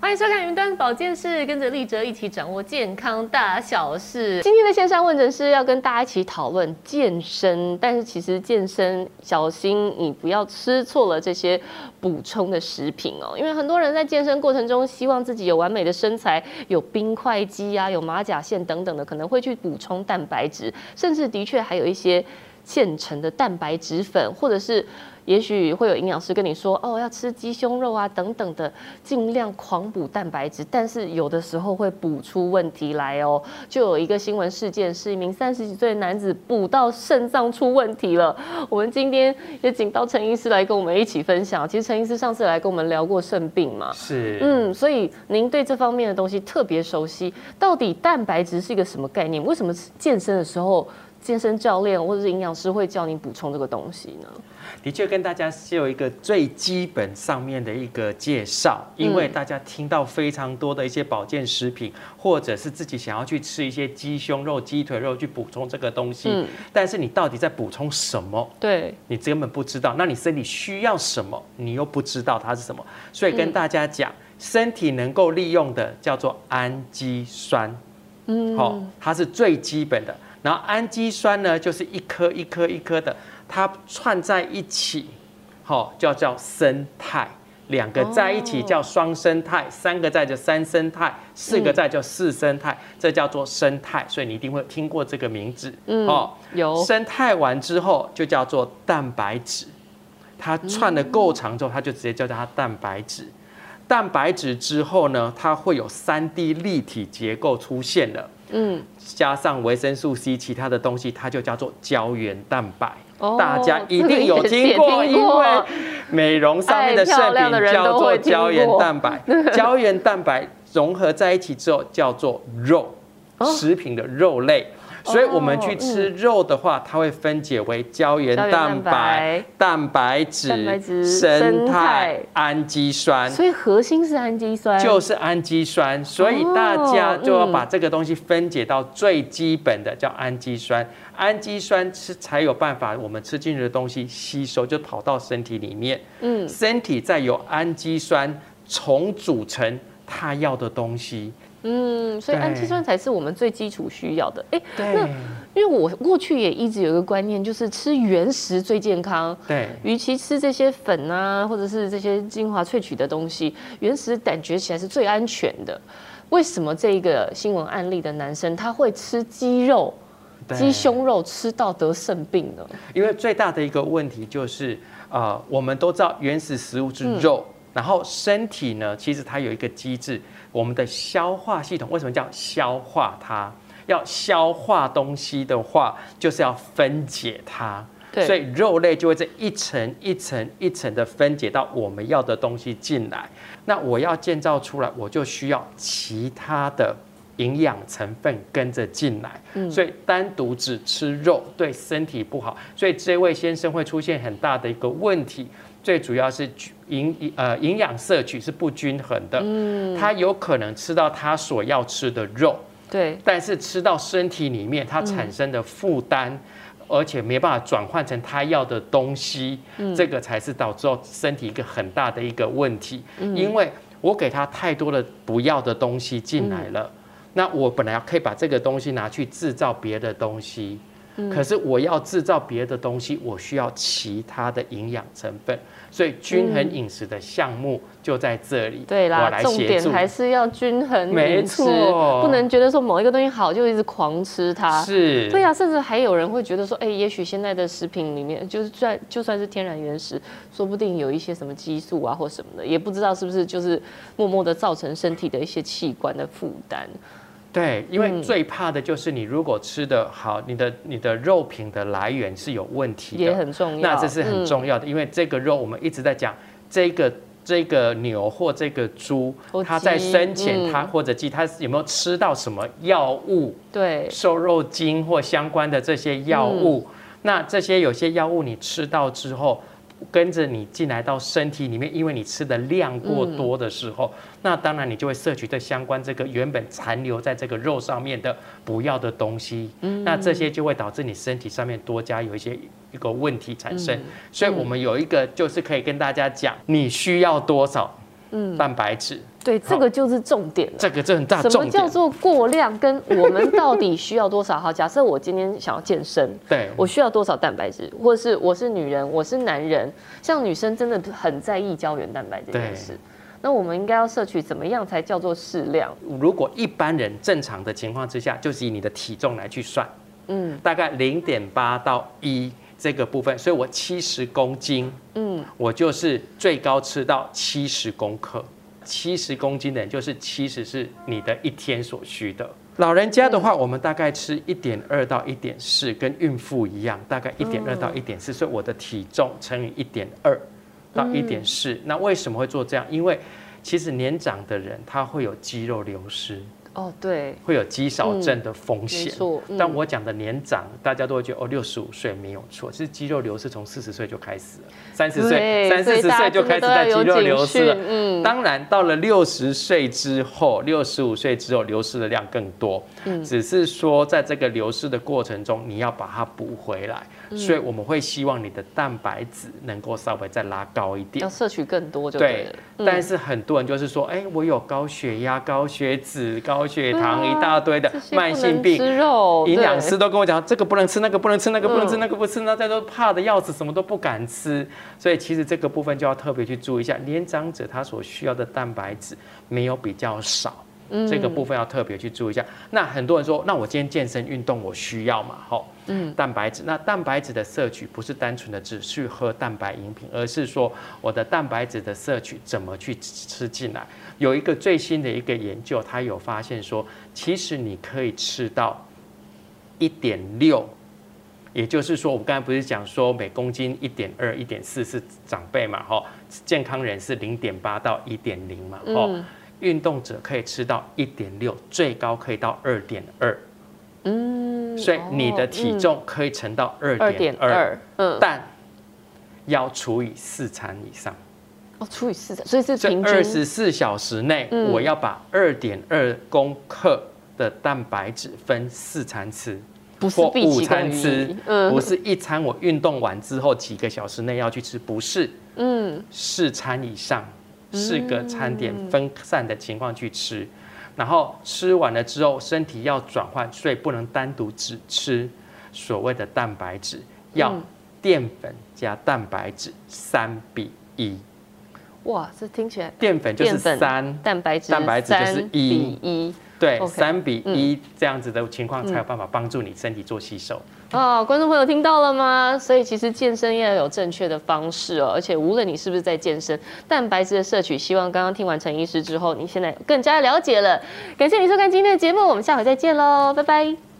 欢迎收看。保健室跟着立哲一起掌握健康大小事。今天的线上问诊是要跟大家一起讨论健身，但是其实健身小心你不要吃错了这些补充的食品哦，因为很多人在健身过程中希望自己有完美的身材，有冰块肌啊，有马甲线等等的，可能会去补充蛋白质，甚至的确还有一些现成的蛋白质粉，或者是。也许会有营养师跟你说，哦，要吃鸡胸肉啊，等等的，尽量狂补蛋白质。但是有的时候会补出问题来哦。就有一个新闻事件，是一名三十几岁的男子补到肾脏出问题了。我们今天也请到陈医师来跟我们一起分享。其实陈医师上次来跟我们聊过肾病嘛，是，嗯，所以您对这方面的东西特别熟悉。到底蛋白质是一个什么概念？为什么健身的时候，健身教练或者是营养师会叫你补充这个东西呢？的确，跟大家是有一个最基本上面的一个介绍，因为大家听到非常多的一些保健食品，或者是自己想要去吃一些鸡胸肉、鸡腿肉去补充这个东西，但是你到底在补充什么？对，你根本不知道。那你身体需要什么，你又不知道它是什么，所以跟大家讲，身体能够利用的叫做氨基酸，嗯，好，它是最基本的。然后氨基酸呢，就是一颗一颗一颗的。它串在一起，好，叫叫生态，两个在一起叫双生态，三个在就三生态，四个在就四生态，这叫做生态，所以你一定会听过这个名字，哦，有。生态完之后就叫做蛋白质，它串的够长之后，它就直接叫它蛋白质，蛋白质之后呢，它会有三 D 立体结构出现了，嗯，加上维生素 C 其他的东西，它就叫做胶原蛋白。大家一定有听过，因为美容上面的圣品叫做胶原蛋白，胶原蛋白融合在一起之后叫做肉，食品的肉类。所以我们去吃肉的话，它会分解为胶原蛋白、蛋白质、生态、氨基酸。所以核心是氨基酸，就是氨基酸。所以大家就要把这个东西分解到最基本的叫氨基酸。氨基酸吃才有办法，我们吃进去的东西吸收就跑到身体里面。嗯，身体再由氨基酸重组成它要的东西。嗯，所以氨基酸才是我们最基础需要的。哎，那因为我过去也一直有一个观念，就是吃原食最健康。对，与其吃这些粉啊，或者是这些精华萃取的东西，原食感觉起来是最安全的。为什么这一个新闻案例的男生他会吃鸡肉、鸡胸肉吃到得肾病呢？因为最大的一个问题就是，呃，我们都知道原始食物是肉，嗯、然后身体呢，其实它有一个机制。我们的消化系统为什么叫消化它？要消化东西的话，就是要分解它。对，所以肉类就会这一层一层一层的分解到我们要的东西进来。那我要建造出来，我就需要其他的营养成分跟着进来。嗯，所以单独只吃肉对身体不好。所以这位先生会出现很大的一个问题。最主要是营呃营养摄取是不均衡的，嗯，他有可能吃到他所要吃的肉，对，但是吃到身体里面，它产生的负担，而且没办法转换成他要的东西，这个才是导致身体一个很大的一个问题，因为我给他太多的不要的东西进来了，那我本来可以把这个东西拿去制造别的东西。可是我要制造别的东西，我需要其他的营养成分，所以均衡饮食的项目就在这里。对啦，重点还是要均衡饮食，不能觉得说某一个东西好就一直狂吃它。是，对啊，甚至还有人会觉得说，哎，也许现在的食品里面，就是算就算是天然原食，说不定有一些什么激素啊或什么的，也不知道是不是就是默默的造成身体的一些器官的负担。对，因为最怕的就是你如果吃的好，你的你的肉品的来源是有问题的，也很重要。那这是很重要的，因为这个肉我们一直在讲，这个这个牛或这个猪，它在生前它或者鸡，它有没有吃到什么药物？对，瘦肉精或相关的这些药物，那这些有些药物你吃到之后。跟着你进来到身体里面，因为你吃的量过多的时候，嗯、那当然你就会摄取这相关这个原本残留在这个肉上面的不要的东西，嗯、那这些就会导致你身体上面多加有一些一个问题产生。嗯、所以我们有一个就是可以跟大家讲，你需要多少。嗯，蛋白质，对，这个就是重点了。这个这很大重点。什么叫做过量？跟我们到底需要多少？好，假设我今天想要健身，对，我需要多少蛋白质？或者是我是女人，我是男人，像女生真的很在意胶原蛋白这件事。那我们应该要摄取怎么样才叫做适量？如果一般人正常的情况之下，就是以你的体重来去算，嗯，大概零点八到一。这个部分，所以我七十公斤，嗯，我就是最高吃到七十公克，七十公斤的人就是七十是你的一天所需的。老人家的话，我们大概吃一点二到一点四，跟孕妇一样，大概一点二到一点四，所以我的体重乘以一点二到一点四。那为什么会做这样？因为其实年长的人他会有肌肉流失。哦，对，会有肌少症的风险。没错，但我讲的年长，大家都会觉得哦，六十五岁没有错。其实肌肉流失从四十岁就开始了，三十岁、三四十岁就开始在肌肉流失了。嗯，当然到了六十岁之后，六十五岁之后流失的量更多。嗯，只是说在这个流失的过程中，你要把它补回来。所以我们会希望你的蛋白质能够稍微再拉高一点，要摄取更多就对了。对，但是很多人就是说，哎，我有高血压、高血脂、高血糖一大堆的慢性病，营养师都跟我讲，这个不能吃，那个不能吃，那个不能吃，那个不吃，那大家都怕的要死，什么都不敢吃。所以其实这个部分就要特别去注意一下，年长者他所需要的蛋白质没有比较少。这个部分要特别去注意一下。那很多人说，那我今天健身运动我需要嘛？吼，嗯，蛋白质。那蛋白质的摄取不是单纯的只去喝蛋白饮品，而是说我的蛋白质的摄取怎么去吃进来。有一个最新的一个研究，他有发现说，其实你可以吃到一点六，也就是说，我们刚才不是讲说每公斤一点二、一点四是长辈嘛？吼，健康人是零点八到一点零嘛？吼。运动者可以吃到一点六，最高可以到二点二，嗯，所以你的体重可以乘到二点二，嗯，但要除以四餐以上，哦，除以四餐，所以是平均。二十四小时内，我要把二点二公克的蛋白质分四餐吃，不是午餐吃，不是一餐我运动完之后几个小时内要去吃，不是，嗯，四餐以上。四个餐点分散的情况去吃，然后吃完了之后，身体要转换，所以不能单独只吃所谓的蛋白质，要淀粉加蛋白质三比一。哇，这听起来淀粉就是三，蛋白质蛋白质就是一比一，对，三比一这样子的情况才有办法帮助你身体做吸收。哦，观众朋友听到了吗？所以其实健身要有正确的方式哦，而且无论你是不是在健身，蛋白质的摄取，希望刚刚听完陈医师之后，你现在更加了解了。感谢你收看今天的节目，我们下回再见喽，拜拜。